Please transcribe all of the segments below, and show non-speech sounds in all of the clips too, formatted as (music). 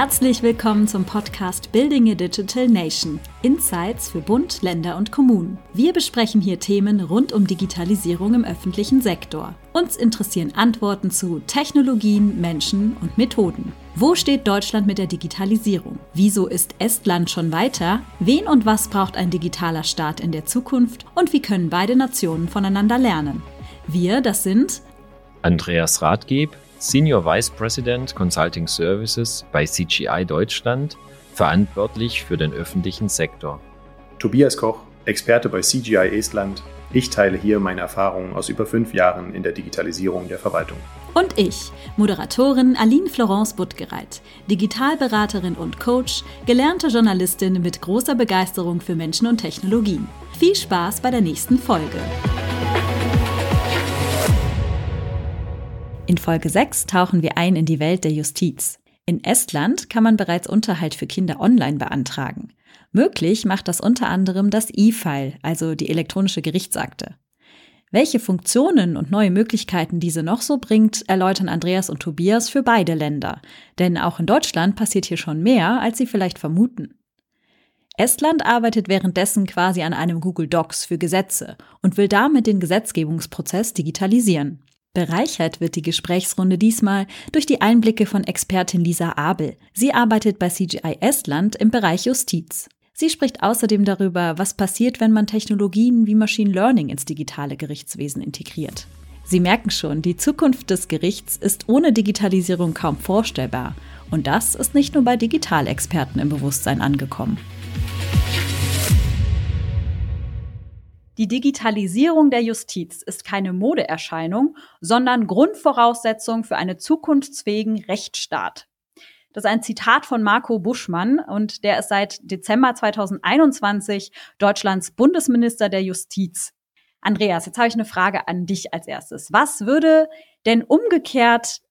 Herzlich willkommen zum Podcast Building a Digital Nation. Insights für Bund, Länder und Kommunen. Wir besprechen hier Themen rund um Digitalisierung im öffentlichen Sektor. Uns interessieren Antworten zu Technologien, Menschen und Methoden. Wo steht Deutschland mit der Digitalisierung? Wieso ist Estland schon weiter? Wen und was braucht ein digitaler Staat in der Zukunft? Und wie können beide Nationen voneinander lernen? Wir, das sind Andreas Rathgeb, Senior Vice President Consulting Services bei CGI Deutschland, verantwortlich für den öffentlichen Sektor. Tobias Koch, Experte bei CGI Estland. Ich teile hier meine Erfahrungen aus über fünf Jahren in der Digitalisierung der Verwaltung. Und ich, Moderatorin Aline Florence Buttgereit, Digitalberaterin und Coach, gelernte Journalistin mit großer Begeisterung für Menschen und Technologien. Viel Spaß bei der nächsten Folge. In Folge 6 tauchen wir ein in die Welt der Justiz. In Estland kann man bereits Unterhalt für Kinder online beantragen. Möglich macht das unter anderem das E-File, also die elektronische Gerichtsakte. Welche Funktionen und neue Möglichkeiten diese noch so bringt, erläutern Andreas und Tobias für beide Länder. Denn auch in Deutschland passiert hier schon mehr, als Sie vielleicht vermuten. Estland arbeitet währenddessen quasi an einem Google Docs für Gesetze und will damit den Gesetzgebungsprozess digitalisieren. Bereichert wird die Gesprächsrunde diesmal durch die Einblicke von Expertin Lisa Abel. Sie arbeitet bei CGI Estland im Bereich Justiz. Sie spricht außerdem darüber, was passiert, wenn man Technologien wie Machine Learning ins digitale Gerichtswesen integriert. Sie merken schon, die Zukunft des Gerichts ist ohne Digitalisierung kaum vorstellbar. Und das ist nicht nur bei Digitalexperten im Bewusstsein angekommen. Die Digitalisierung der Justiz ist keine Modeerscheinung, sondern Grundvoraussetzung für einen zukunftsfähigen Rechtsstaat. Das ist ein Zitat von Marco Buschmann und der ist seit Dezember 2021 Deutschlands Bundesminister der Justiz. Andreas, jetzt habe ich eine Frage an dich als erstes. Was würde denn umgekehrt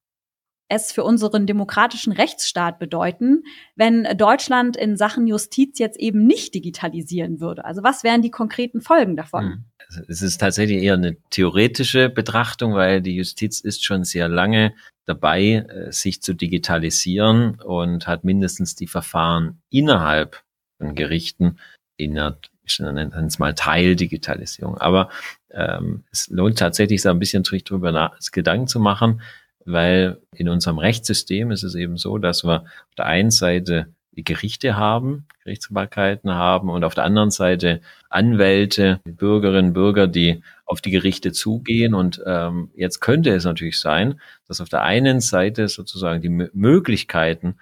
es für unseren demokratischen Rechtsstaat bedeuten, wenn Deutschland in Sachen Justiz jetzt eben nicht digitalisieren würde? Also was wären die konkreten Folgen davon? Hm. Es ist tatsächlich eher eine theoretische Betrachtung, weil die Justiz ist schon sehr lange dabei, äh, sich zu digitalisieren und hat mindestens die Verfahren innerhalb von Gerichten in einer ich nenne es mal Teildigitalisierung. Aber ähm, es lohnt tatsächlich, so ein bisschen drüber nach, Gedanken zu machen, weil in unserem Rechtssystem ist es eben so, dass wir auf der einen Seite die Gerichte haben, Gerichtsbarkeiten haben und auf der anderen Seite Anwälte, Bürgerinnen, Bürger, die auf die Gerichte zugehen. Und ähm, jetzt könnte es natürlich sein, dass auf der einen Seite sozusagen die M Möglichkeiten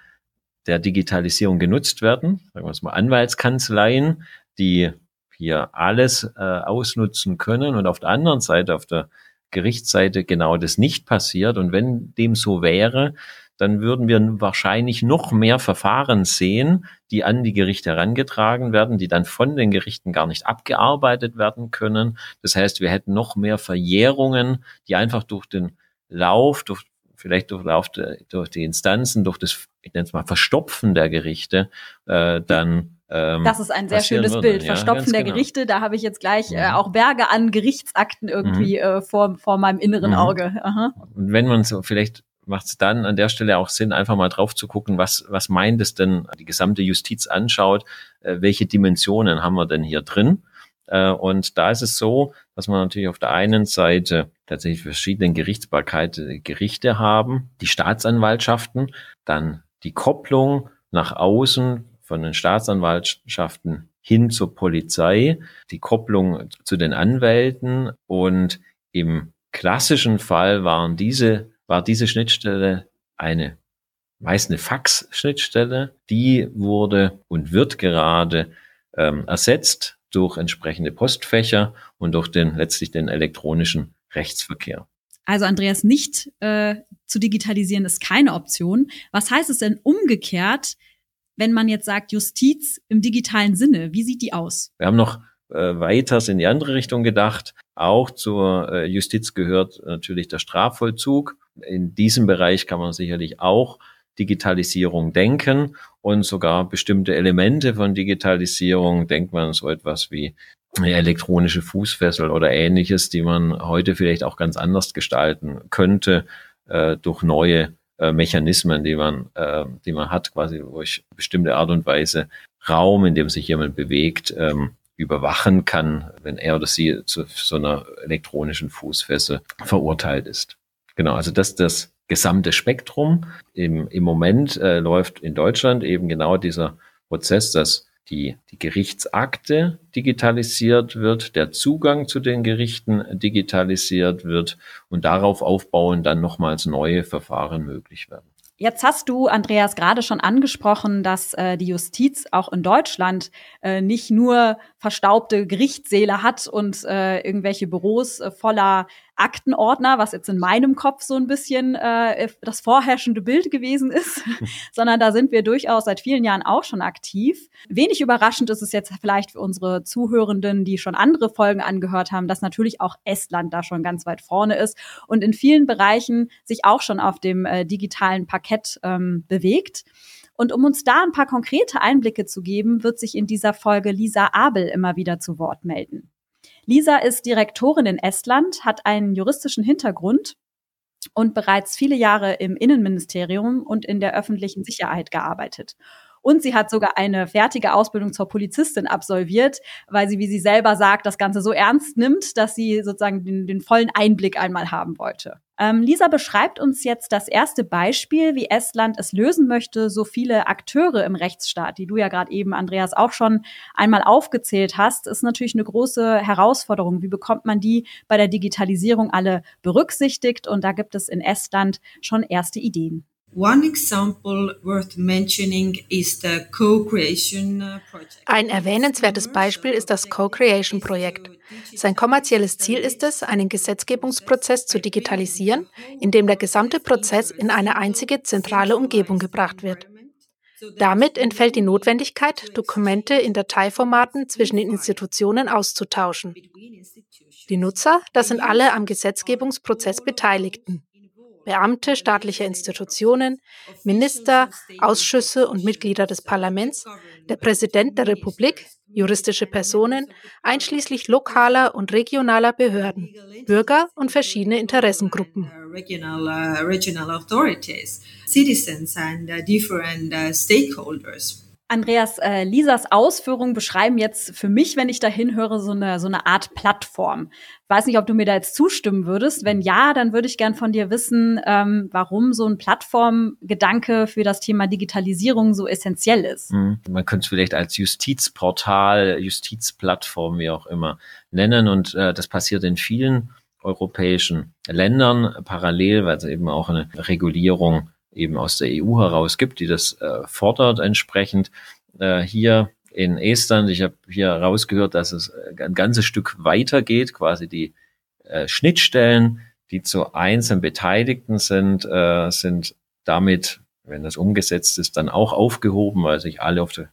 der Digitalisierung genutzt werden, sagen wir es mal Anwaltskanzleien, die hier alles äh, ausnutzen können und auf der anderen Seite, auf der Gerichtsseite genau das nicht passiert. Und wenn dem so wäre, dann würden wir wahrscheinlich noch mehr Verfahren sehen, die an die Gerichte herangetragen werden, die dann von den Gerichten gar nicht abgearbeitet werden können. Das heißt, wir hätten noch mehr Verjährungen, die einfach durch den Lauf, durch, vielleicht durch, Lauf, durch die Instanzen, durch das, ich nenne es mal, Verstopfen der Gerichte, äh, dann ähm, das ist ein sehr schönes würde. Bild. Verstopfen ja, der genau. Gerichte, da habe ich jetzt gleich äh, mhm. auch Berge an Gerichtsakten irgendwie mhm. äh, vor, vor meinem inneren mhm. Auge. Aha. Und wenn man so, vielleicht macht es dann an der Stelle auch Sinn, einfach mal drauf zu gucken, was, was meint es denn, die gesamte Justiz anschaut, äh, welche Dimensionen haben wir denn hier drin? Äh, und da ist es so, dass man natürlich auf der einen Seite tatsächlich verschiedene Gerichtsbarkeit Gerichte haben, die Staatsanwaltschaften, dann die Kopplung nach außen von den Staatsanwaltschaften hin zur Polizei, die Kopplung zu den Anwälten und im klassischen Fall waren diese, war diese Schnittstelle eine meist eine Fax-Schnittstelle, die wurde und wird gerade ähm, ersetzt durch entsprechende Postfächer und durch den letztlich den elektronischen Rechtsverkehr. Also Andreas, nicht äh, zu digitalisieren ist keine Option. Was heißt es denn umgekehrt, wenn man jetzt sagt Justiz im digitalen Sinne? Wie sieht die aus? Wir haben noch äh, weiters in die andere Richtung gedacht. Auch zur äh, Justiz gehört natürlich der Strafvollzug. In diesem Bereich kann man sicherlich auch Digitalisierung denken und sogar bestimmte Elemente von Digitalisierung, denkt man so etwas wie eine elektronische Fußfessel oder ähnliches, die man heute vielleicht auch ganz anders gestalten könnte äh, durch neue äh, Mechanismen, die man, äh, die man hat, quasi, wo ich bestimmte Art und Weise Raum, in dem sich jemand bewegt, ähm, überwachen kann, wenn er oder sie zu so einer elektronischen Fußfessel verurteilt ist. Genau, also das das gesamte Spektrum. Im, im Moment äh, läuft in Deutschland eben genau dieser Prozess, dass die, die Gerichtsakte digitalisiert wird, der Zugang zu den Gerichten digitalisiert wird und darauf aufbauen dann nochmals neue Verfahren möglich werden. Jetzt hast du, Andreas, gerade schon angesprochen, dass äh, die Justiz auch in Deutschland äh, nicht nur verstaubte Gerichtssäle hat und äh, irgendwelche Büros äh, voller Aktenordner, was jetzt in meinem Kopf so ein bisschen äh, das vorherrschende Bild gewesen ist, (laughs) sondern da sind wir durchaus seit vielen Jahren auch schon aktiv. Wenig überraschend ist es jetzt vielleicht für unsere Zuhörenden, die schon andere Folgen angehört haben, dass natürlich auch Estland da schon ganz weit vorne ist und in vielen Bereichen sich auch schon auf dem äh, digitalen Parkett ähm, bewegt. Und um uns da ein paar konkrete Einblicke zu geben, wird sich in dieser Folge Lisa Abel immer wieder zu Wort melden. Lisa ist Direktorin in Estland, hat einen juristischen Hintergrund und bereits viele Jahre im Innenministerium und in der öffentlichen Sicherheit gearbeitet. Und sie hat sogar eine fertige Ausbildung zur Polizistin absolviert, weil sie, wie sie selber sagt, das Ganze so ernst nimmt, dass sie sozusagen den, den vollen Einblick einmal haben wollte. Ähm, Lisa beschreibt uns jetzt das erste Beispiel, wie Estland es lösen möchte, so viele Akteure im Rechtsstaat, die du ja gerade eben, Andreas, auch schon einmal aufgezählt hast, ist natürlich eine große Herausforderung. Wie bekommt man die bei der Digitalisierung alle berücksichtigt? Und da gibt es in Estland schon erste Ideen. Uh, Ein erwähnenswertes Beispiel ist das Co-Creation-Projekt. Sein kommerzielles Ziel ist es, einen Gesetzgebungsprozess zu digitalisieren, in dem der gesamte Prozess in eine einzige zentrale Umgebung gebracht wird. Damit entfällt die Notwendigkeit, Dokumente in Dateiformaten zwischen den Institutionen auszutauschen. Die Nutzer, das sind alle am Gesetzgebungsprozess Beteiligten. Beamte staatlicher Institutionen, Minister, Ausschüsse und Mitglieder des Parlaments, der Präsident der Republik, juristische Personen, einschließlich lokaler und regionaler Behörden, Bürger und verschiedene Interessengruppen. Citizens and different stakeholders. Andreas, äh, Lisas Ausführungen beschreiben jetzt für mich, wenn ich da hinhöre, so eine, so eine Art Plattform. Ich weiß nicht, ob du mir da jetzt zustimmen würdest. Wenn ja, dann würde ich gern von dir wissen, ähm, warum so ein Plattformgedanke für das Thema Digitalisierung so essentiell ist. Mhm. Man könnte es vielleicht als Justizportal, Justizplattform, wie auch immer, nennen. Und äh, das passiert in vielen europäischen Ländern parallel, weil es eben auch eine Regulierung eben aus der EU heraus gibt, die das äh, fordert entsprechend. Äh, hier in Estland, ich habe hier rausgehört, dass es ein ganzes Stück weiter geht, quasi die äh, Schnittstellen, die zu einzelnen Beteiligten sind, äh, sind damit, wenn das umgesetzt ist, dann auch aufgehoben, weil sich alle auf der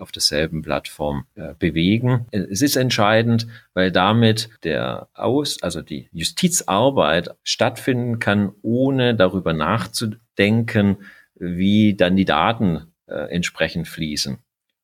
auf derselben Plattform äh, bewegen. Es ist entscheidend, weil damit der Aus, also die Justizarbeit stattfinden kann, ohne darüber nachzudenken, wie dann die Daten äh, entsprechend fließen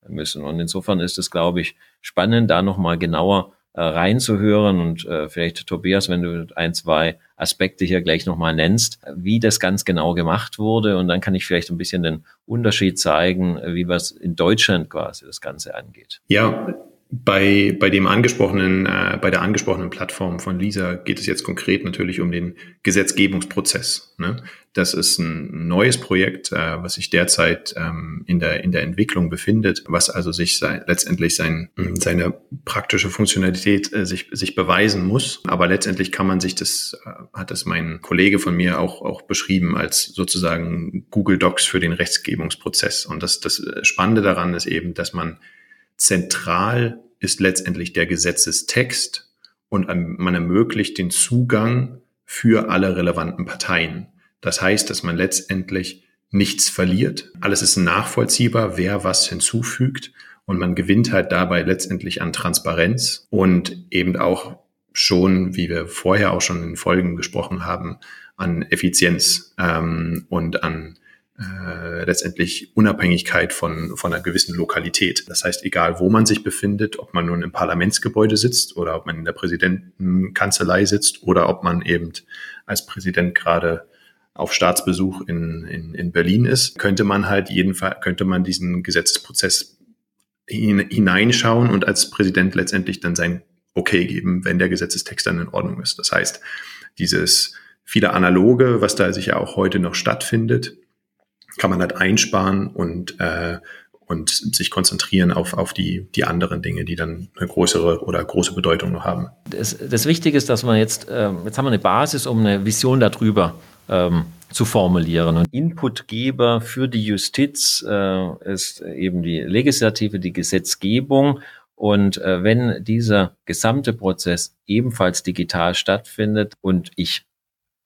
müssen. Und insofern ist es, glaube ich, spannend, da nochmal genauer äh, reinzuhören und äh, vielleicht Tobias, wenn du ein, zwei Aspekte hier gleich nochmal nennst, wie das ganz genau gemacht wurde und dann kann ich vielleicht ein bisschen den Unterschied zeigen, wie was in Deutschland quasi das Ganze angeht. Ja, bei, bei dem angesprochenen, äh, bei der angesprochenen Plattform von Lisa geht es jetzt konkret natürlich um den Gesetzgebungsprozess. Ne? Das ist ein neues Projekt, äh, was sich derzeit ähm, in der in der Entwicklung befindet, was also sich sein, letztendlich sein, seine praktische Funktionalität äh, sich sich beweisen muss. Aber letztendlich kann man sich das, äh, hat das mein Kollege von mir auch auch beschrieben als sozusagen Google Docs für den Rechtsgebungsprozess. Und das das Spannende daran ist eben, dass man Zentral ist letztendlich der Gesetzestext und man ermöglicht den Zugang für alle relevanten Parteien. Das heißt, dass man letztendlich nichts verliert. Alles ist nachvollziehbar, wer was hinzufügt und man gewinnt halt dabei letztendlich an Transparenz und eben auch schon, wie wir vorher auch schon in Folgen gesprochen haben, an Effizienz ähm, und an äh, letztendlich Unabhängigkeit von, von einer gewissen Lokalität. Das heißt, egal wo man sich befindet, ob man nun im Parlamentsgebäude sitzt oder ob man in der Präsidentenkanzlei sitzt oder ob man eben als Präsident gerade auf Staatsbesuch in, in, in Berlin ist, könnte man halt jedenfalls, könnte man diesen Gesetzesprozess hineinschauen und als Präsident letztendlich dann sein Okay geben, wenn der Gesetzestext dann in Ordnung ist. Das heißt, dieses viele Analoge, was da sich ja auch heute noch stattfindet, kann man halt einsparen und, äh, und sich konzentrieren auf, auf die, die anderen Dinge, die dann eine größere oder große Bedeutung noch haben. Das, das Wichtige ist, dass man jetzt, äh, jetzt haben wir eine Basis, um eine Vision darüber ähm, zu formulieren. Und Inputgeber für die Justiz äh, ist eben die Legislative, die Gesetzgebung. Und äh, wenn dieser gesamte Prozess ebenfalls digital stattfindet und ich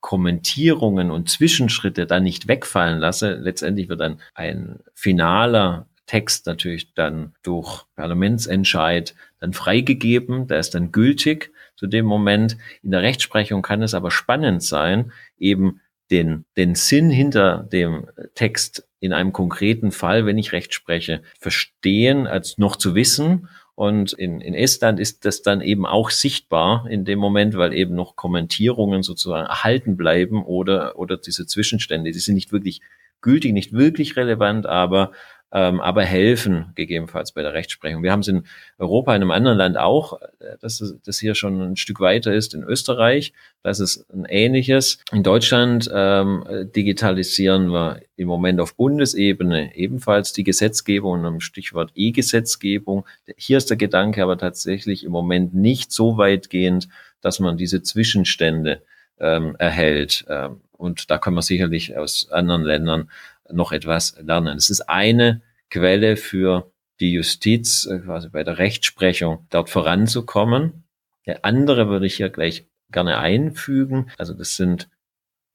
Kommentierungen und Zwischenschritte dann nicht wegfallen lasse, letztendlich wird dann ein finaler Text natürlich dann durch Parlamentsentscheid dann freigegeben, der ist dann gültig zu dem Moment. In der Rechtsprechung kann es aber spannend sein, eben den, den Sinn hinter dem Text in einem konkreten Fall, wenn ich Recht spreche, verstehen, als noch zu wissen. Und in, in Estland ist das dann eben auch sichtbar in dem Moment, weil eben noch Kommentierungen sozusagen erhalten bleiben oder, oder diese Zwischenstände, die sind nicht wirklich gültig, nicht wirklich relevant, aber aber helfen gegebenenfalls bei der Rechtsprechung. Wir haben es in Europa, in einem anderen Land auch, äh, dass das hier schon ein Stück weiter ist, in Österreich. Das ist ein ähnliches. In Deutschland ähm, digitalisieren wir im Moment auf Bundesebene ebenfalls die Gesetzgebung, am Stichwort E-Gesetzgebung. Hier ist der Gedanke aber tatsächlich im Moment nicht so weitgehend, dass man diese Zwischenstände ähm, erhält. Ähm, und da kann man sicherlich aus anderen Ländern noch etwas lernen. Es ist eine Quelle für die Justiz, äh, quasi bei der Rechtsprechung, dort voranzukommen. Der andere würde ich hier gleich gerne einfügen. Also das sind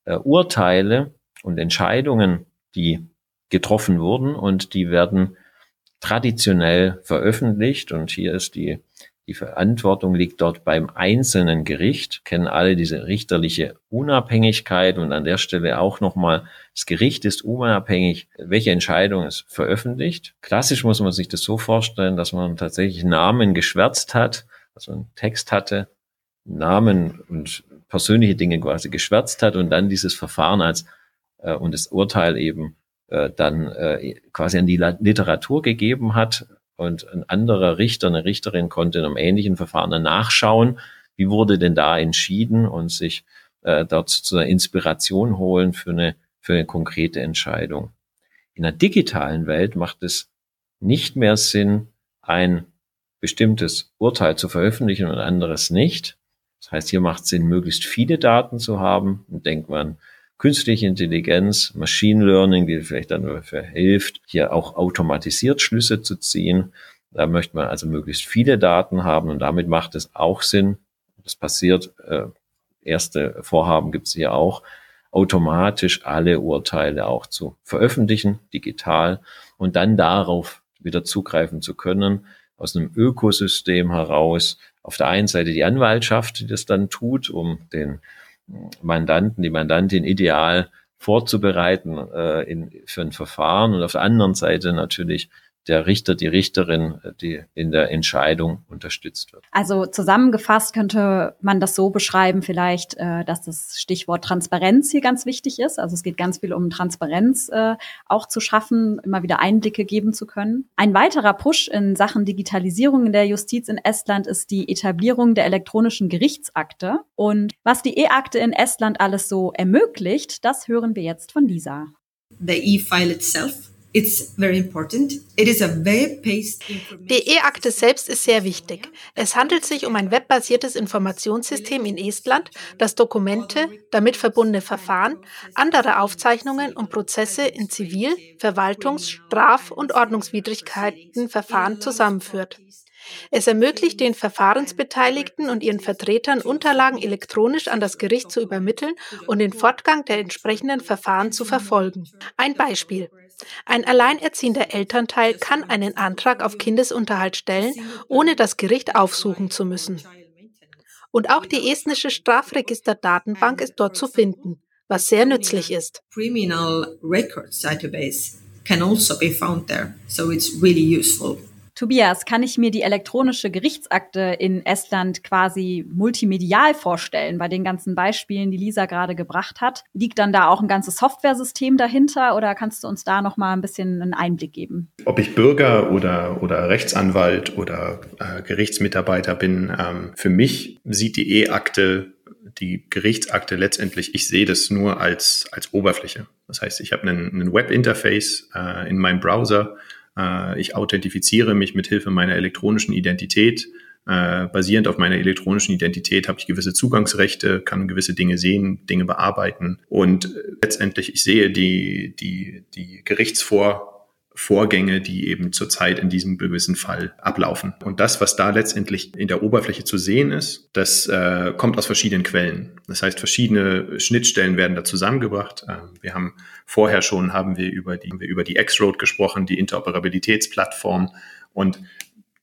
äh, Urteile und Entscheidungen, die getroffen wurden und die werden traditionell veröffentlicht. Und hier ist die die Verantwortung liegt dort beim einzelnen Gericht, kennen alle diese richterliche Unabhängigkeit. Und an der Stelle auch nochmal, das Gericht ist unabhängig, welche Entscheidung es veröffentlicht. Klassisch muss man sich das so vorstellen, dass man tatsächlich Namen geschwärzt hat, also einen Text hatte, Namen und persönliche Dinge quasi geschwärzt hat und dann dieses Verfahren als äh, und das Urteil eben äh, dann äh, quasi an die Literatur gegeben hat, und ein anderer Richter, eine Richterin konnte in einem ähnlichen Verfahren nachschauen, wie wurde denn da entschieden und sich äh, dort zu einer Inspiration holen für eine, für eine konkrete Entscheidung. In der digitalen Welt macht es nicht mehr Sinn, ein bestimmtes Urteil zu veröffentlichen und anderes nicht. Das heißt, hier macht es Sinn, möglichst viele Daten zu haben. Und denkt man künstliche Intelligenz, Machine Learning, die vielleicht dann dafür hilft, hier auch automatisiert Schlüsse zu ziehen. Da möchte man also möglichst viele Daten haben und damit macht es auch Sinn. Das passiert, äh, erste Vorhaben gibt es hier auch, automatisch alle Urteile auch zu veröffentlichen, digital, und dann darauf wieder zugreifen zu können, aus einem Ökosystem heraus. Auf der einen Seite die Anwaltschaft, die das dann tut, um den Mandanten, die Mandantin ideal vorzubereiten äh, in, für ein Verfahren. Und auf der anderen Seite natürlich der Richter, die Richterin, die in der Entscheidung unterstützt wird. Also zusammengefasst könnte man das so beschreiben, vielleicht, äh, dass das Stichwort Transparenz hier ganz wichtig ist. Also es geht ganz viel um Transparenz äh, auch zu schaffen, immer wieder Einblicke geben zu können. Ein weiterer Push in Sachen Digitalisierung in der Justiz in Estland ist die Etablierung der elektronischen Gerichtsakte. Und was die E-Akte in Estland alles so ermöglicht, das hören wir jetzt von Lisa. The e-file itself die E-Akte selbst ist sehr wichtig. Es handelt sich um ein webbasiertes Informationssystem in Estland, das Dokumente, damit verbundene Verfahren, andere Aufzeichnungen und Prozesse in Zivil-, Verwaltungs-, Straf- und Ordnungswidrigkeitenverfahren zusammenführt. Es ermöglicht den Verfahrensbeteiligten und ihren Vertretern, Unterlagen elektronisch an das Gericht zu übermitteln und den Fortgang der entsprechenden Verfahren zu verfolgen. Ein Beispiel. Ein alleinerziehender Elternteil kann einen Antrag auf Kindesunterhalt stellen, ohne das Gericht aufsuchen zu müssen. Und auch die estnische Strafregisterdatenbank ist dort zu finden, was sehr nützlich ist. Criminal records database can also be found there, so it's really useful. Tobias, kann ich mir die elektronische Gerichtsakte in Estland quasi multimedial vorstellen bei den ganzen Beispielen, die Lisa gerade gebracht hat? Liegt dann da auch ein ganzes Softwaresystem dahinter oder kannst du uns da noch mal ein bisschen einen Einblick geben? Ob ich Bürger oder, oder Rechtsanwalt oder äh, Gerichtsmitarbeiter bin, ähm, für mich sieht die E-Akte die Gerichtsakte letztendlich, ich sehe das nur als, als Oberfläche. Das heißt, ich habe einen, einen Webinterface äh, in meinem Browser, äh, ich authentifiziere mich mit Hilfe meiner elektronischen Identität. Äh, basierend auf meiner elektronischen Identität habe ich gewisse Zugangsrechte, kann gewisse Dinge sehen, Dinge bearbeiten. Und letztendlich, ich sehe die, die, die Gerichtsvor Vorgänge, die eben zurzeit in diesem gewissen Fall ablaufen. Und das, was da letztendlich in der Oberfläche zu sehen ist, das äh, kommt aus verschiedenen Quellen. Das heißt, verschiedene Schnittstellen werden da zusammengebracht. Äh, wir haben vorher schon haben wir über die, wir über die X-Road gesprochen, die Interoperabilitätsplattform. Und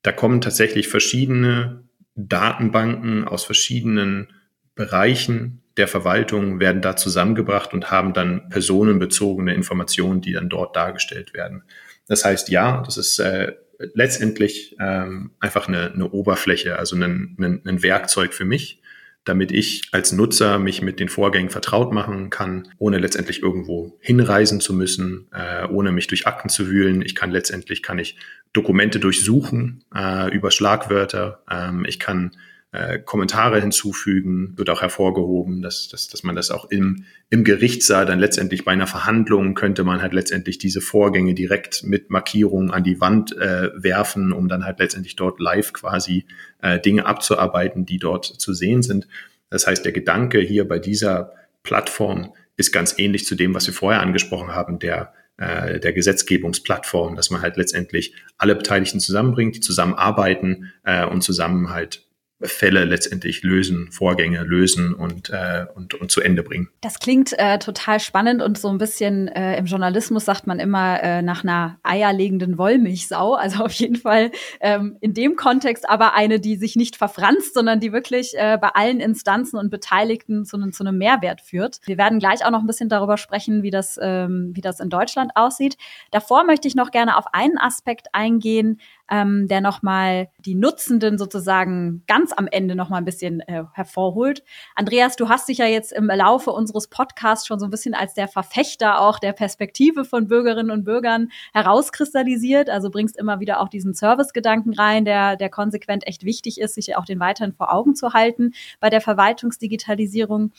da kommen tatsächlich verschiedene Datenbanken aus verschiedenen Bereichen der Verwaltung werden da zusammengebracht und haben dann personenbezogene Informationen, die dann dort dargestellt werden. Das heißt, ja, das ist äh, letztendlich ähm, einfach eine, eine Oberfläche, also ein, ein, ein Werkzeug für mich, damit ich als Nutzer mich mit den Vorgängen vertraut machen kann, ohne letztendlich irgendwo hinreisen zu müssen, äh, ohne mich durch Akten zu wühlen. Ich kann letztendlich kann ich Dokumente durchsuchen äh, über Schlagwörter. Ähm, ich kann äh, Kommentare hinzufügen, wird auch hervorgehoben, dass, dass, dass man das auch im, im Gerichtssaal dann letztendlich bei einer Verhandlung könnte man halt letztendlich diese Vorgänge direkt mit Markierungen an die Wand äh, werfen, um dann halt letztendlich dort live quasi äh, Dinge abzuarbeiten, die dort zu sehen sind. Das heißt, der Gedanke hier bei dieser Plattform ist ganz ähnlich zu dem, was wir vorher angesprochen haben, der äh, der Gesetzgebungsplattform, dass man halt letztendlich alle Beteiligten zusammenbringt, die zusammenarbeiten äh, und zusammen halt Fälle letztendlich lösen, Vorgänge lösen und, äh, und, und zu Ende bringen. Das klingt äh, total spannend und so ein bisschen äh, im Journalismus sagt man immer äh, nach einer eierlegenden Wollmilchsau. Also auf jeden Fall ähm, in dem Kontext aber eine, die sich nicht verfranst, sondern die wirklich äh, bei allen Instanzen und Beteiligten zu, zu einem Mehrwert führt. Wir werden gleich auch noch ein bisschen darüber sprechen, wie das, ähm, wie das in Deutschland aussieht. Davor möchte ich noch gerne auf einen Aspekt eingehen, ähm, der nochmal die Nutzenden sozusagen ganz am Ende nochmal ein bisschen äh, hervorholt. Andreas, du hast dich ja jetzt im Laufe unseres Podcasts schon so ein bisschen als der Verfechter auch der Perspektive von Bürgerinnen und Bürgern herauskristallisiert. Also bringst immer wieder auch diesen Servicegedanken rein, der, der konsequent echt wichtig ist, sich auch den weiterhin vor Augen zu halten bei der Verwaltungsdigitalisierung.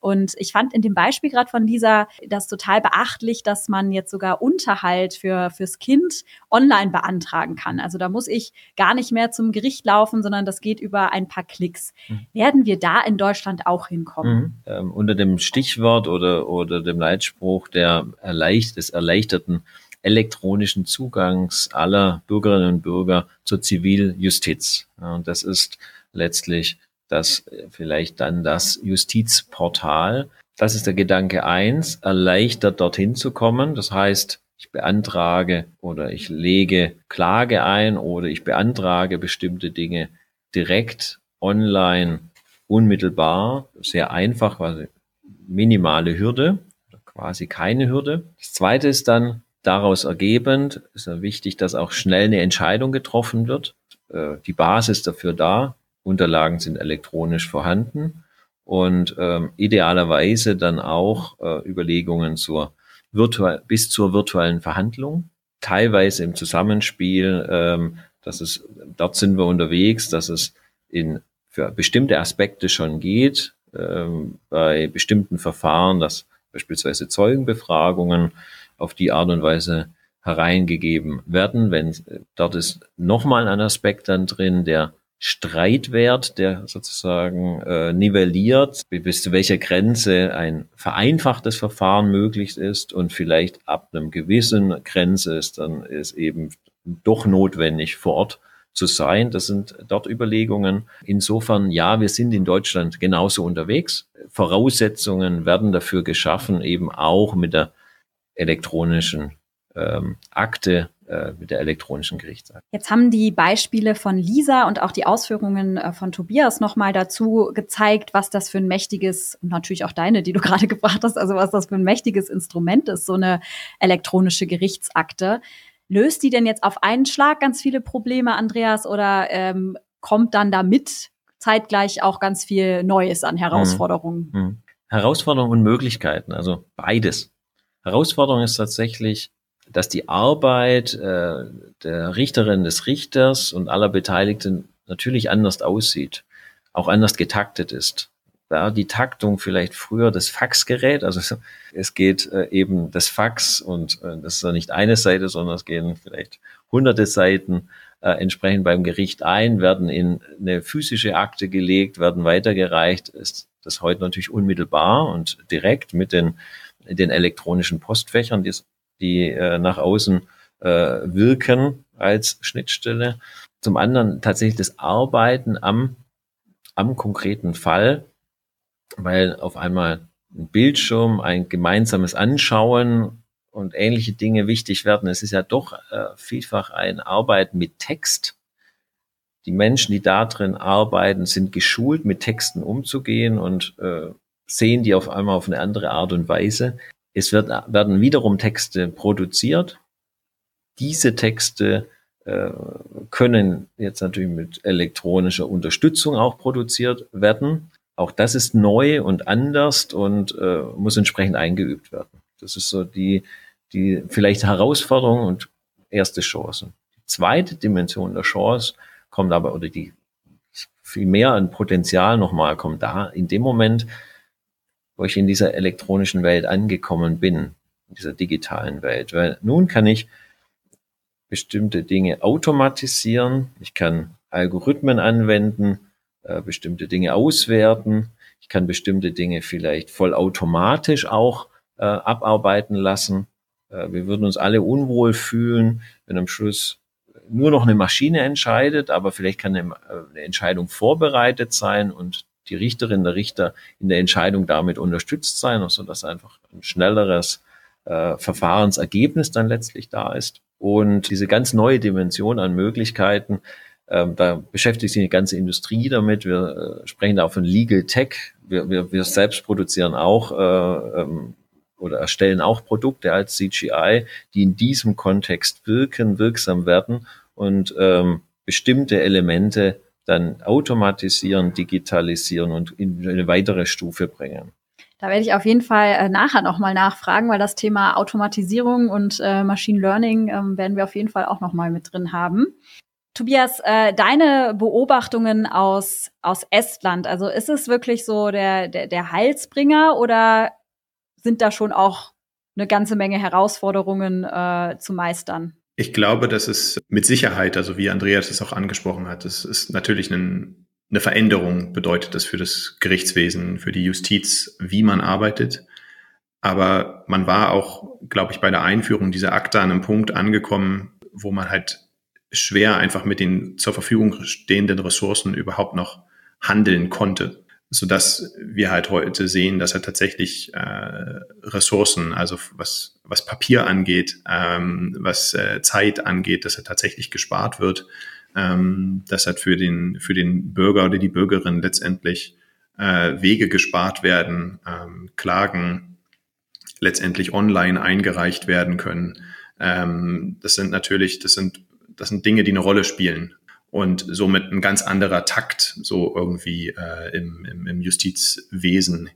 Und ich fand in dem Beispiel gerade von Lisa das total beachtlich, dass man jetzt sogar Unterhalt für, fürs Kind online beantragen kann. Also da muss ich gar nicht mehr zum Gericht laufen, sondern das geht über ein paar Klicks. Mhm. Werden wir da in Deutschland auch hinkommen? Mhm. Ähm, unter dem Stichwort oder, oder dem Leitspruch der erleicht, des erleichterten elektronischen Zugangs aller Bürgerinnen und Bürger zur Ziviljustiz. Ja, und das ist letztlich das vielleicht dann das Justizportal. Das ist der Gedanke eins, erleichtert dorthin zu kommen. Das heißt, ich beantrage oder ich lege Klage ein oder ich beantrage bestimmte Dinge direkt online unmittelbar, sehr einfach, also minimale Hürde, quasi keine Hürde. Das zweite ist dann daraus ergebend, ist ja wichtig, dass auch schnell eine Entscheidung getroffen wird. Äh, die Basis dafür da, Unterlagen sind elektronisch vorhanden und ähm, idealerweise dann auch äh, Überlegungen zur bis zur virtuellen Verhandlung, teilweise im Zusammenspiel, ähm, dass es, dort sind wir unterwegs, dass es in, für bestimmte Aspekte schon geht, ähm, bei bestimmten Verfahren, dass beispielsweise Zeugenbefragungen auf die Art und Weise hereingegeben werden. Wenn dort ist nochmal ein Aspekt dann drin, der Streitwert, der sozusagen äh, nivelliert, bis zu welcher Grenze ein vereinfachtes Verfahren möglich ist und vielleicht ab einem gewissen Grenze ist dann ist eben doch notwendig vor Ort zu sein. Das sind dort Überlegungen. Insofern, ja, wir sind in Deutschland genauso unterwegs. Voraussetzungen werden dafür geschaffen, eben auch mit der elektronischen ähm, Akte mit der elektronischen Gerichtsakte. Jetzt haben die Beispiele von Lisa und auch die Ausführungen äh, von Tobias nochmal dazu gezeigt, was das für ein mächtiges, und natürlich auch deine, die du (laughs) gerade gebracht hast, also was das für ein mächtiges Instrument ist, so eine elektronische Gerichtsakte. löst die denn jetzt auf einen Schlag ganz viele Probleme, Andreas, oder ähm, kommt dann damit zeitgleich auch ganz viel Neues an Herausforderungen? Hm. Hm. Herausforderungen und Möglichkeiten, also beides. Herausforderung ist tatsächlich, dass die Arbeit äh, der Richterin, des Richters und aller Beteiligten natürlich anders aussieht, auch anders getaktet ist. Da die Taktung vielleicht früher das Faxgerät, also (laughs) es geht äh, eben das Fax und äh, das ist ja nicht eine Seite, sondern es gehen vielleicht hunderte Seiten äh, entsprechend beim Gericht ein, werden in eine physische Akte gelegt, werden weitergereicht, ist das heute natürlich unmittelbar und direkt mit den, den elektronischen Postfächern, die, die äh, nach außen äh, wirken als Schnittstelle. Zum anderen tatsächlich das Arbeiten am, am konkreten Fall, weil auf einmal ein Bildschirm, ein gemeinsames Anschauen und ähnliche Dinge wichtig werden. Es ist ja doch äh, vielfach ein Arbeiten mit Text. Die Menschen, die da drin arbeiten, sind geschult, mit Texten umzugehen und äh, sehen die auf einmal auf eine andere Art und Weise. Es wird, werden wiederum Texte produziert. Diese Texte äh, können jetzt natürlich mit elektronischer Unterstützung auch produziert werden. Auch das ist neu und anders und äh, muss entsprechend eingeübt werden. Das ist so die, die vielleicht Herausforderung und erste Chance. Die zweite Dimension der Chance kommt aber, oder die viel mehr an Potenzial nochmal kommt da in dem Moment, wo ich in dieser elektronischen Welt angekommen bin, in dieser digitalen Welt. Weil nun kann ich bestimmte Dinge automatisieren. Ich kann Algorithmen anwenden, äh, bestimmte Dinge auswerten. Ich kann bestimmte Dinge vielleicht vollautomatisch auch äh, abarbeiten lassen. Äh, wir würden uns alle unwohl fühlen, wenn am Schluss nur noch eine Maschine entscheidet, aber vielleicht kann eine, äh, eine Entscheidung vorbereitet sein und die Richterin, der Richter in der Entscheidung damit unterstützt sein, so dass einfach ein schnelleres äh, Verfahrensergebnis dann letztlich da ist. Und diese ganz neue Dimension an Möglichkeiten, ähm, da beschäftigt sich eine ganze Industrie damit. Wir äh, sprechen da auch von Legal Tech. Wir, wir, wir selbst produzieren auch äh, ähm, oder erstellen auch Produkte als CGI, die in diesem Kontext wirken, wirksam werden und ähm, bestimmte Elemente dann automatisieren, digitalisieren und in eine weitere Stufe bringen. Da werde ich auf jeden Fall äh, nachher nochmal nachfragen, weil das Thema Automatisierung und äh, Machine Learning ähm, werden wir auf jeden Fall auch nochmal mit drin haben. Tobias, äh, deine Beobachtungen aus, aus Estland, also ist es wirklich so der, der, der Heilsbringer oder sind da schon auch eine ganze Menge Herausforderungen äh, zu meistern? Ich glaube, dass es mit Sicherheit, also wie Andreas es auch angesprochen hat, es ist natürlich ein, eine Veränderung bedeutet das für das Gerichtswesen, für die Justiz, wie man arbeitet. Aber man war auch, glaube ich, bei der Einführung dieser Akte an einem Punkt angekommen, wo man halt schwer einfach mit den zur Verfügung stehenden Ressourcen überhaupt noch handeln konnte so dass wir halt heute sehen, dass er tatsächlich äh, Ressourcen, also was, was Papier angeht, ähm, was äh, Zeit angeht, dass er tatsächlich gespart wird, ähm, dass halt für den, für den Bürger oder die Bürgerin letztendlich äh, Wege gespart werden, ähm, Klagen letztendlich online eingereicht werden können. Ähm, das sind natürlich, das sind, das sind Dinge, die eine Rolle spielen und somit ein ganz anderer Takt so irgendwie äh, im, im, im Justizwesen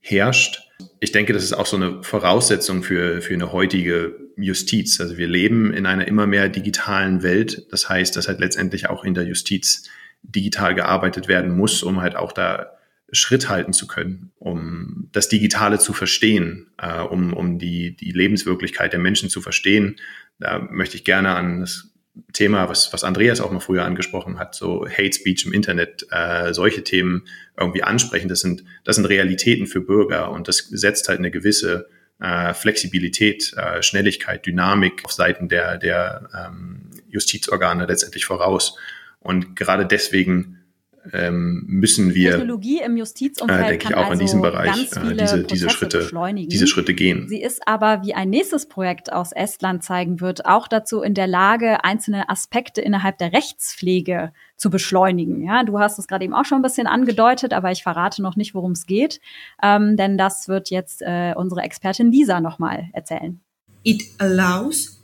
herrscht. Ich denke, das ist auch so eine Voraussetzung für, für eine heutige Justiz. Also wir leben in einer immer mehr digitalen Welt. Das heißt, dass halt letztendlich auch in der Justiz digital gearbeitet werden muss, um halt auch da Schritt halten zu können, um das Digitale zu verstehen, äh, um, um die, die Lebenswirklichkeit der Menschen zu verstehen. Da möchte ich gerne an das Thema, was, was Andreas auch mal früher angesprochen hat, so Hate Speech im Internet, äh, solche Themen irgendwie ansprechen. Das sind, das sind Realitäten für Bürger und das setzt halt eine gewisse äh, Flexibilität, äh, Schnelligkeit, Dynamik auf Seiten der, der ähm, Justizorgane letztendlich voraus. Und gerade deswegen ähm, müssen wir Technologie im Justizumfeld äh, denke ich auch also in diesem Bereich äh, diese, diese Schritte diese Schritte gehen. Sie ist aber, wie ein nächstes Projekt aus Estland zeigen wird, auch dazu in der Lage, einzelne Aspekte innerhalb der Rechtspflege zu beschleunigen. Ja, du hast es gerade eben auch schon ein bisschen angedeutet, aber ich verrate noch nicht, worum es geht, ähm, denn das wird jetzt äh, unsere Expertin Lisa nochmal erzählen. It allows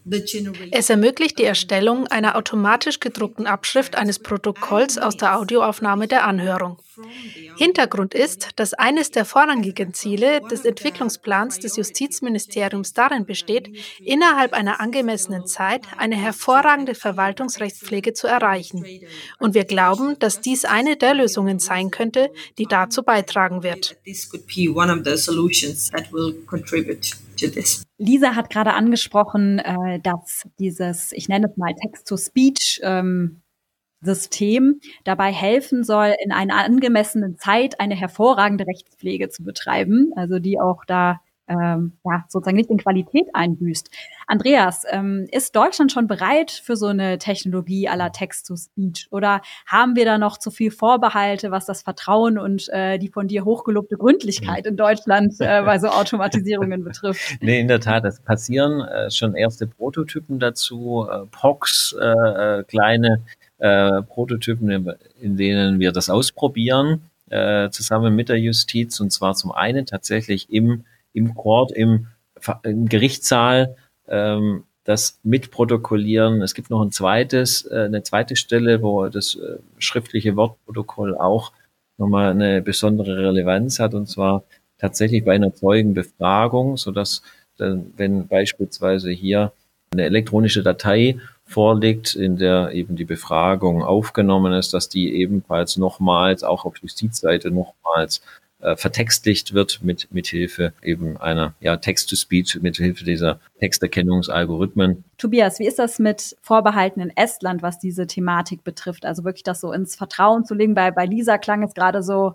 es ermöglicht die Erstellung einer automatisch gedruckten Abschrift eines Protokolls aus der Audioaufnahme der Anhörung. Hintergrund ist, dass eines der vorrangigen Ziele des Entwicklungsplans des Justizministeriums darin besteht, innerhalb einer angemessenen Zeit eine hervorragende Verwaltungsrechtspflege zu erreichen. Und wir glauben, dass dies eine der Lösungen sein könnte, die dazu beitragen wird. Lisa hat gerade angesprochen, äh, dass dieses, ich nenne es mal Text-to-Speech, ähm, System dabei helfen soll, in einer angemessenen Zeit eine hervorragende Rechtspflege zu betreiben, also die auch da ähm, ja, sozusagen nicht in Qualität einbüßt. Andreas, ähm, ist Deutschland schon bereit für so eine Technologie aller Text-to-Speech oder haben wir da noch zu viel Vorbehalte, was das Vertrauen und äh, die von dir hochgelobte Gründlichkeit in Deutschland äh, bei so Automatisierungen betrifft? (laughs) Nee, in der Tat, es passieren äh, schon erste Prototypen dazu, äh, POCs, äh, äh, kleine äh, Prototypen, in denen wir das ausprobieren, äh, zusammen mit der Justiz und zwar zum einen tatsächlich im im Court, im, im Gerichtssaal ähm, das mitprotokollieren. Es gibt noch ein zweites, äh, eine zweite Stelle, wo das äh, schriftliche Wortprotokoll auch nochmal eine besondere Relevanz hat, und zwar tatsächlich bei einer Zeugenbefragung, so dass äh, wenn beispielsweise hier eine elektronische Datei vorliegt, in der eben die Befragung aufgenommen ist, dass die ebenfalls nochmals, auch auf Justizseite nochmals äh, vertextlicht wird mit, mit Hilfe eben einer ja, Text-to-Speech, mit Hilfe dieser Texterkennungsalgorithmen. Tobias, wie ist das mit Vorbehalten in Estland, was diese Thematik betrifft? Also wirklich das so ins Vertrauen zu legen. Bei, bei Lisa klang es gerade so,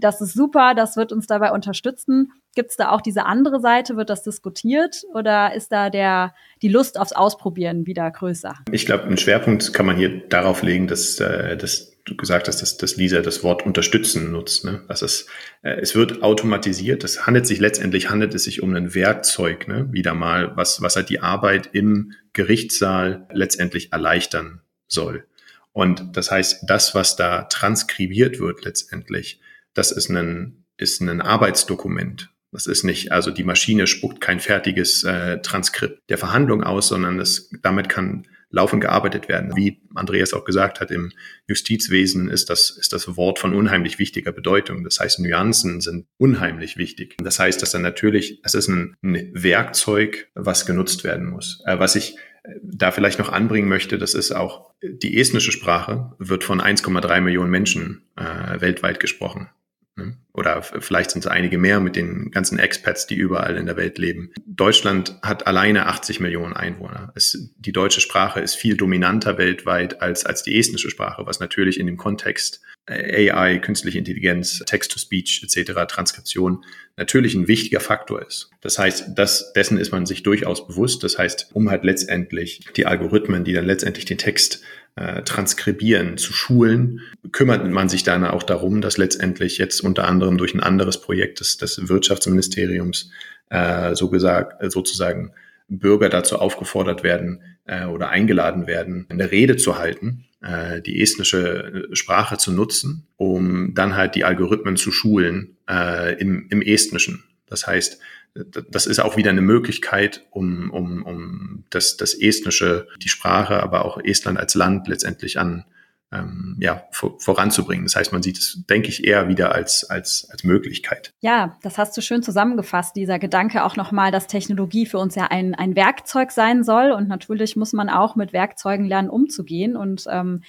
das ist super, das wird uns dabei unterstützen. Gibt es da auch diese andere Seite? Wird das diskutiert oder ist da der, die Lust aufs Ausprobieren wieder größer? Ich glaube, einen Schwerpunkt kann man hier darauf legen, dass, äh, dass du gesagt hast, dass, dass Lisa das Wort unterstützen nutzt. Ne? Das ist, äh, es wird automatisiert. Es handelt sich letztendlich handelt es sich um ein Werkzeug, ne? wieder mal, was, was halt die Arbeit im Gerichtssaal letztendlich erleichtern soll. Und das heißt, das, was da transkribiert wird letztendlich, das ist ein, ist ein Arbeitsdokument. Das ist nicht, also die Maschine spuckt kein fertiges äh, Transkript der Verhandlung aus, sondern das, damit kann laufend gearbeitet werden. Wie Andreas auch gesagt hat, im Justizwesen ist das, ist das Wort von unheimlich wichtiger Bedeutung. Das heißt, Nuancen sind unheimlich wichtig. Das heißt, dass dann natürlich, es ist ein, ein Werkzeug, was genutzt werden muss. Äh, was ich äh, da vielleicht noch anbringen möchte, das ist auch die estnische Sprache wird von 1,3 Millionen Menschen äh, weltweit gesprochen. Ne? Oder vielleicht sind es einige mehr mit den ganzen Expats, die überall in der Welt leben. Deutschland hat alleine 80 Millionen Einwohner. Es, die deutsche Sprache ist viel dominanter weltweit als, als die estnische Sprache, was natürlich in dem Kontext äh, AI, künstliche Intelligenz, Text-to-Speech etc., Transkription natürlich ein wichtiger Faktor ist. Das heißt, das, dessen ist man sich durchaus bewusst. Das heißt, um halt letztendlich die Algorithmen, die dann letztendlich den Text äh, transkribieren, zu schulen, kümmert man sich dann auch darum, dass letztendlich jetzt unter anderem durch ein anderes Projekt des, des Wirtschaftsministeriums äh, so gesagt, äh, sozusagen Bürger dazu aufgefordert werden äh, oder eingeladen werden, eine Rede zu halten, äh, die estnische Sprache zu nutzen, um dann halt die Algorithmen zu schulen äh, im, im Estnischen. Das heißt, das ist auch wieder eine Möglichkeit, um, um, um das, das Estnische, die Sprache, aber auch Estland als Land letztendlich an ähm, ja, vor, voranzubringen. Das heißt, man sieht es, denke ich, eher wieder als, als, als Möglichkeit. Ja, das hast du schön zusammengefasst, dieser Gedanke auch nochmal, dass Technologie für uns ja ein, ein Werkzeug sein soll. Und natürlich muss man auch mit Werkzeugen lernen, umzugehen. Und ähm,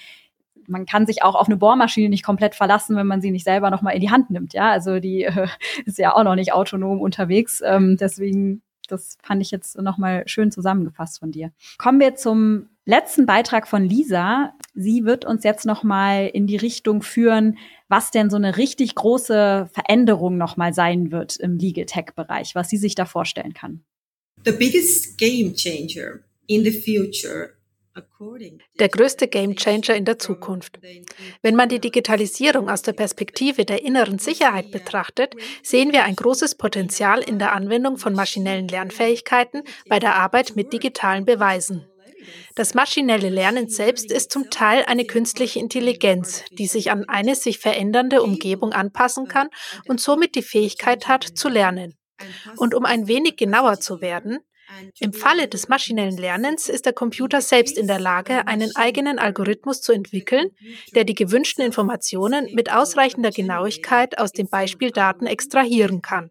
man kann sich auch auf eine Bohrmaschine nicht komplett verlassen, wenn man sie nicht selber nochmal in die Hand nimmt. Ja, also die äh, (laughs) ist ja auch noch nicht autonom unterwegs. Ähm, deswegen, das fand ich jetzt nochmal schön zusammengefasst von dir. Kommen wir zum letzten Beitrag von Lisa. Sie wird uns jetzt nochmal in die Richtung führen, was denn so eine richtig große Veränderung nochmal sein wird im Legal Tech Bereich, was sie sich da vorstellen kann. The biggest game changer in the future der größte Gamechanger in der Zukunft. Wenn man die Digitalisierung aus der Perspektive der inneren Sicherheit betrachtet, sehen wir ein großes Potenzial in der Anwendung von maschinellen Lernfähigkeiten bei der Arbeit mit digitalen Beweisen. Das maschinelle Lernen selbst ist zum Teil eine künstliche Intelligenz, die sich an eine sich verändernde Umgebung anpassen kann und somit die Fähigkeit hat, zu lernen. Und um ein wenig genauer zu werden, Im Falle des maschinellen Lernens ist der Computer selbst in der Lage, einen eigenen Algorithmus zu entwickeln, der die gewünschten Informationen mit ausreichender Genauigkeit aus den Beispieldaten extrahieren kann.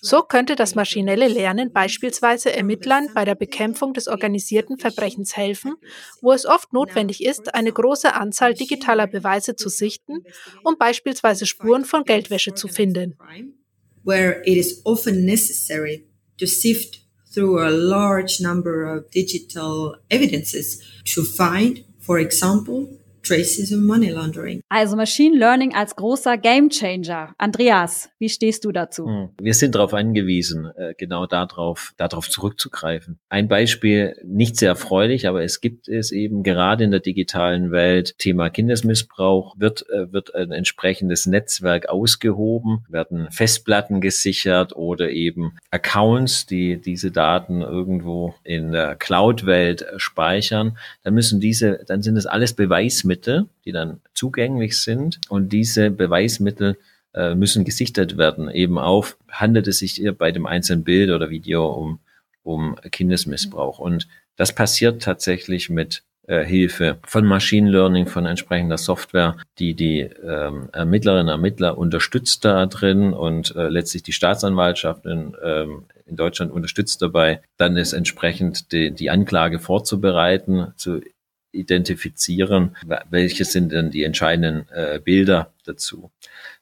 So könnte das maschinelle Lernen beispielsweise Ermittlern bei der Bekämpfung des organisierten Verbrechens helfen, wo es oft notwendig ist, eine große Anzahl digitaler Beweise zu sichten, um beispielsweise Spuren von Geldwäsche zu finden. Where it is often necessary to sift through a large number of digital evidences to find, for example, traces of money laundering. Also Machine Learning als großer Gamechanger. Andreas, wie stehst du dazu? Hm. Wir sind darauf angewiesen, äh, genau darauf, darauf zurückzugreifen. Ein Beispiel, nicht sehr erfreulich, aber es gibt es eben gerade in der digitalen Welt. Thema Kindesmissbrauch wird, äh, wird ein entsprechendes Netzwerk ausgehoben, werden Festplatten gesichert oder eben Accounts, die diese Daten irgendwo in der Cloud-Welt speichern. Dann müssen diese, dann sind das alles Beweismittel Beweismittel, die dann zugänglich sind. Und diese Beweismittel äh, müssen gesichtet werden, eben auf, handelt es sich bei dem einzelnen Bild oder Video um, um Kindesmissbrauch. Und das passiert tatsächlich mit äh, Hilfe von Machine Learning, von entsprechender Software, die die ähm, Ermittlerinnen und Ermittler unterstützt da drin und äh, letztlich die Staatsanwaltschaft in, ähm, in Deutschland unterstützt dabei, dann ist entsprechend die, die Anklage vorzubereiten, zu identifizieren, welche sind denn die entscheidenden äh, Bilder dazu.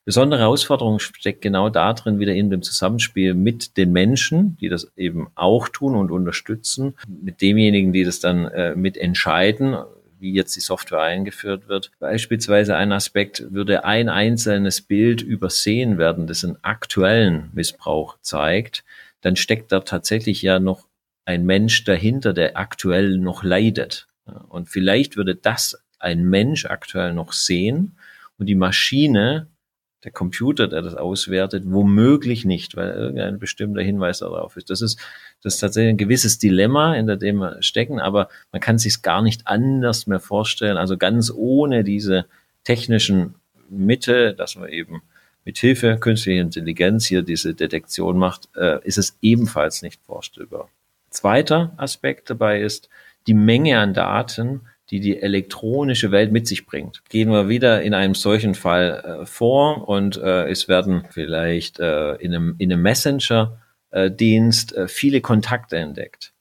Besondere Herausforderung steckt genau darin, wieder in dem Zusammenspiel mit den Menschen, die das eben auch tun und unterstützen, mit demjenigen, die das dann äh, mit wie jetzt die Software eingeführt wird. Beispielsweise ein Aspekt würde ein einzelnes Bild übersehen werden, das einen aktuellen Missbrauch zeigt, dann steckt da tatsächlich ja noch ein Mensch dahinter, der aktuell noch leidet. Und vielleicht würde das ein Mensch aktuell noch sehen und die Maschine, der Computer, der das auswertet, womöglich nicht, weil irgendein bestimmter Hinweis darauf ist. Das ist, das ist tatsächlich ein gewisses Dilemma, in dem wir stecken, aber man kann sich gar nicht anders mehr vorstellen. Also ganz ohne diese technischen Mittel, dass man eben mit Hilfe künstlicher Intelligenz hier diese Detektion macht, äh, ist es ebenfalls nicht vorstellbar. Zweiter Aspekt dabei ist, die Menge an Daten, die die elektronische Welt mit sich bringt. Gehen wir wieder in einem solchen Fall äh, vor und äh, es werden vielleicht äh, in einem, in einem Messenger-Dienst äh, viele Kontakte entdeckt.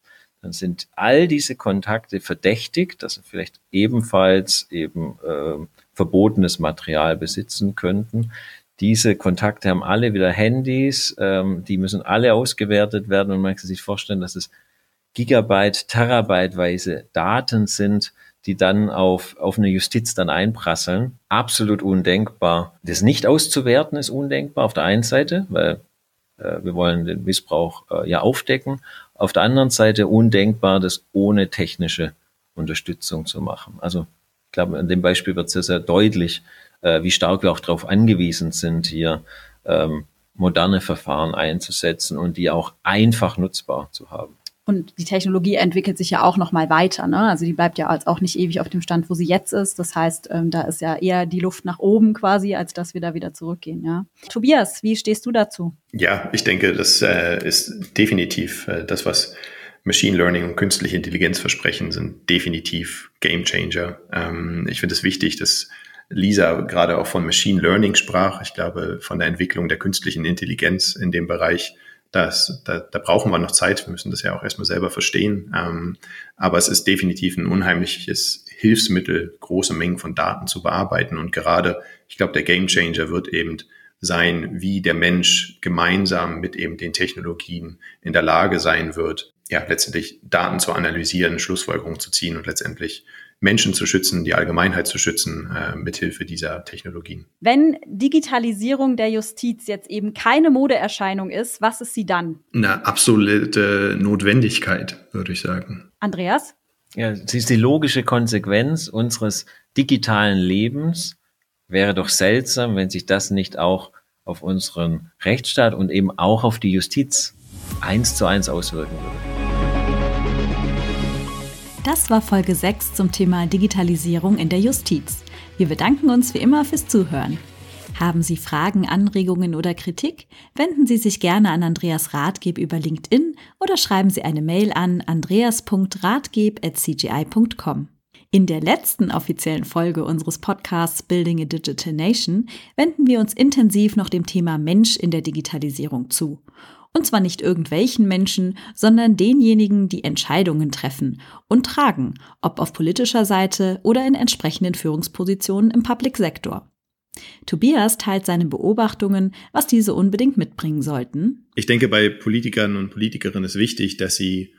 Dann sind all diese Kontakte verdächtigt, dass sie vielleicht ebenfalls eben äh, verbotenes Material besitzen könnten. Diese Kontakte haben alle wieder Handys, ähm, die müssen alle ausgewertet werden und man kann sich vorstellen, dass es Gigabyte, Terabyteweise Daten sind, die dann auf, auf eine Justiz dann einprasseln. Absolut undenkbar. Das nicht auszuwerten ist undenkbar auf der einen Seite, weil äh, wir wollen den Missbrauch äh, ja aufdecken. Auf der anderen Seite undenkbar, das ohne technische Unterstützung zu machen. Also ich glaube, an dem Beispiel wird sehr, sehr deutlich, äh, wie stark wir auch darauf angewiesen sind, hier ähm, moderne Verfahren einzusetzen und die auch einfach nutzbar zu haben. Und die Technologie entwickelt sich ja auch noch mal weiter. Ne? Also die bleibt ja auch nicht ewig auf dem Stand, wo sie jetzt ist. Das heißt, ähm, da ist ja eher die Luft nach oben quasi, als dass wir da wieder zurückgehen. Ja? Tobias, wie stehst du dazu? Ja, ich denke, das äh, ist definitiv äh, das, was Machine Learning und künstliche Intelligenz versprechen, sind definitiv Game Changer. Ähm, ich finde es wichtig, dass Lisa gerade auch von Machine Learning sprach. Ich glaube, von der Entwicklung der künstlichen Intelligenz in dem Bereich das, da, da brauchen wir noch Zeit. Wir müssen das ja auch erstmal selber verstehen. Ähm, aber es ist definitiv ein unheimliches Hilfsmittel, große Mengen von Daten zu bearbeiten. Und gerade, ich glaube, der Gamechanger wird eben sein, wie der Mensch gemeinsam mit eben den Technologien in der Lage sein wird, ja, letztendlich Daten zu analysieren, Schlussfolgerungen zu ziehen und letztendlich Menschen zu schützen, die Allgemeinheit zu schützen, äh, mithilfe dieser Technologien. Wenn Digitalisierung der Justiz jetzt eben keine Modeerscheinung ist, was ist sie dann? Eine absolute Notwendigkeit, würde ich sagen. Andreas? Ja, sie ist die logische Konsequenz unseres digitalen Lebens. Wäre doch seltsam, wenn sich das nicht auch auf unseren Rechtsstaat und eben auch auf die Justiz eins zu eins auswirken würde. Das war Folge 6 zum Thema Digitalisierung in der Justiz. Wir bedanken uns wie immer fürs Zuhören. Haben Sie Fragen, Anregungen oder Kritik? Wenden Sie sich gerne an Andreas Ratgeb über LinkedIn oder schreiben Sie eine Mail an andreas.ratgeb.cgi.com. In der letzten offiziellen Folge unseres Podcasts Building a Digital Nation wenden wir uns intensiv noch dem Thema Mensch in der Digitalisierung zu. Und zwar nicht irgendwelchen Menschen, sondern denjenigen, die Entscheidungen treffen und tragen, ob auf politischer Seite oder in entsprechenden Führungspositionen im Public Sektor. Tobias teilt seine Beobachtungen, was diese unbedingt mitbringen sollten. Ich denke, bei Politikern und Politikerinnen ist wichtig, dass sie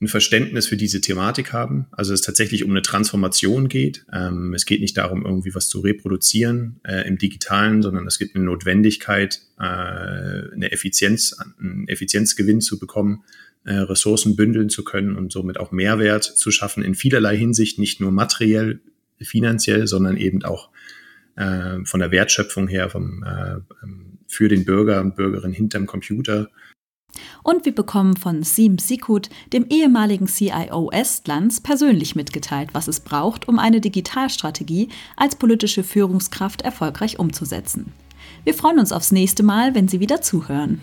ein Verständnis für diese Thematik haben. Also es tatsächlich um eine Transformation geht. Ähm, es geht nicht darum, irgendwie was zu reproduzieren äh, im Digitalen, sondern es gibt eine Notwendigkeit, äh, eine Effizienz, einen Effizienzgewinn zu bekommen, äh, Ressourcen bündeln zu können und somit auch Mehrwert zu schaffen in vielerlei Hinsicht, nicht nur materiell, finanziell, sondern eben auch äh, von der Wertschöpfung her vom, äh, ähm, für den Bürger und Bürgerin hinterm Computer und wir bekommen von Sim Sikut, dem ehemaligen CIO Estlands, persönlich mitgeteilt, was es braucht, um eine Digitalstrategie als politische Führungskraft erfolgreich umzusetzen. Wir freuen uns aufs nächste Mal, wenn Sie wieder zuhören.